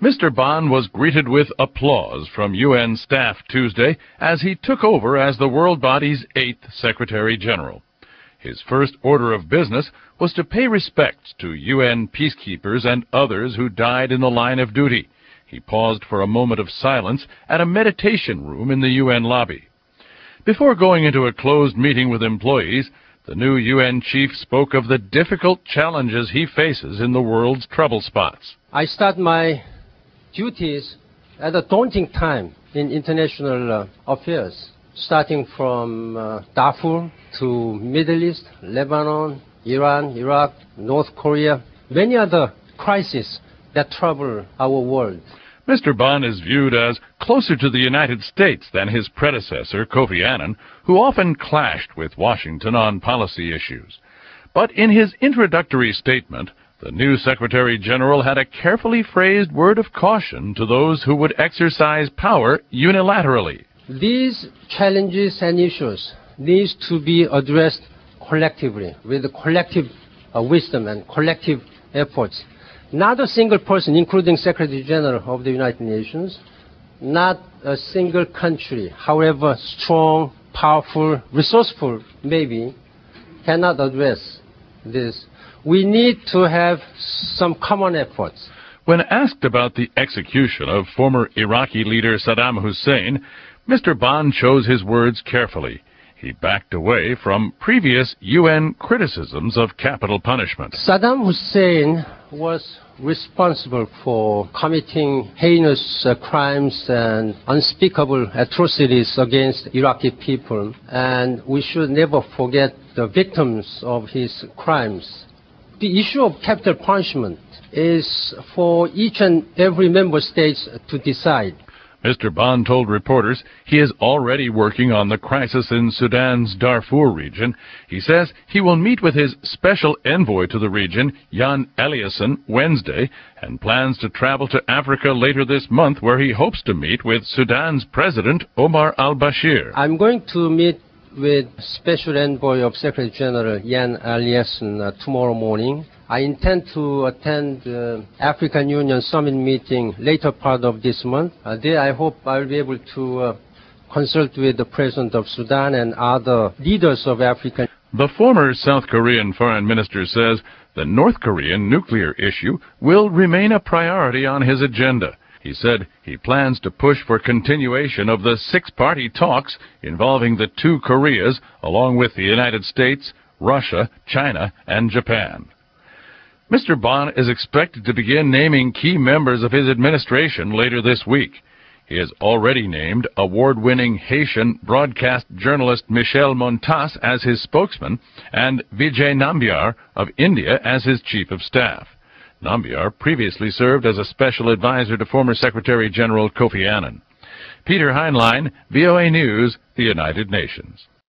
Mr. Ban was greeted with applause from UN staff Tuesday as he took over as the world body's eighth Secretary General. His first order of business was to pay respects to UN peacekeepers and others who died in the line of duty. He paused for a moment of silence at a meditation room in the UN lobby. Before going into a closed meeting with employees, the new UN chief spoke of the difficult challenges he faces in the world's trouble spots. I start my duties at a daunting time in international uh, affairs, starting from uh, Darfur to Middle East, Lebanon, Iran, Iraq, North Korea, many other crises that trouble our world. Mr. Ban is viewed as closer to the United States than his predecessor, Kofi Annan, who often clashed with Washington on policy issues. But in his introductory statement, the new Secretary General had a carefully phrased word of caution to those who would exercise power unilaterally. These challenges and issues need to be addressed collectively with collective uh, wisdom and collective efforts. Not a single person, including Secretary General of the United Nations, not a single country, however strong, powerful, resourceful maybe, cannot address this we need to have some common efforts. When asked about the execution of former Iraqi leader Saddam Hussein, Mr. Ban chose his words carefully. He backed away from previous UN criticisms of capital punishment. Saddam Hussein was responsible for committing heinous uh, crimes and unspeakable atrocities against Iraqi people, and we should never forget the victims of his crimes. The issue of capital punishment is for each and every member state to decide. Mr. Ban told reporters he is already working on the crisis in Sudan's Darfur region. He says he will meet with his special envoy to the region, Jan Eliasson, Wednesday, and plans to travel to Africa later this month where he hopes to meet with Sudan's President Omar al-Bashir. I'm going to meet with Special Envoy of Secretary General Jan Eliasson uh, tomorrow morning. I intend to attend the uh, African Union Summit meeting later part of this month. Uh, there I hope I'll be able to uh, consult with the President of Sudan and other leaders of Africa. The former South Korean foreign minister says the North Korean nuclear issue will remain a priority on his agenda. He said he plans to push for continuation of the six-party talks involving the two Koreas, along with the United States, Russia, China, and Japan. Mr. Ban is expected to begin naming key members of his administration later this week. He has already named award-winning Haitian broadcast journalist Michèle Montas as his spokesman and Vijay Nambiar of India as his chief of staff. Nambiar previously served as a special advisor to former Secretary General Kofi Annan. Peter Heinlein, VOA News, the United Nations.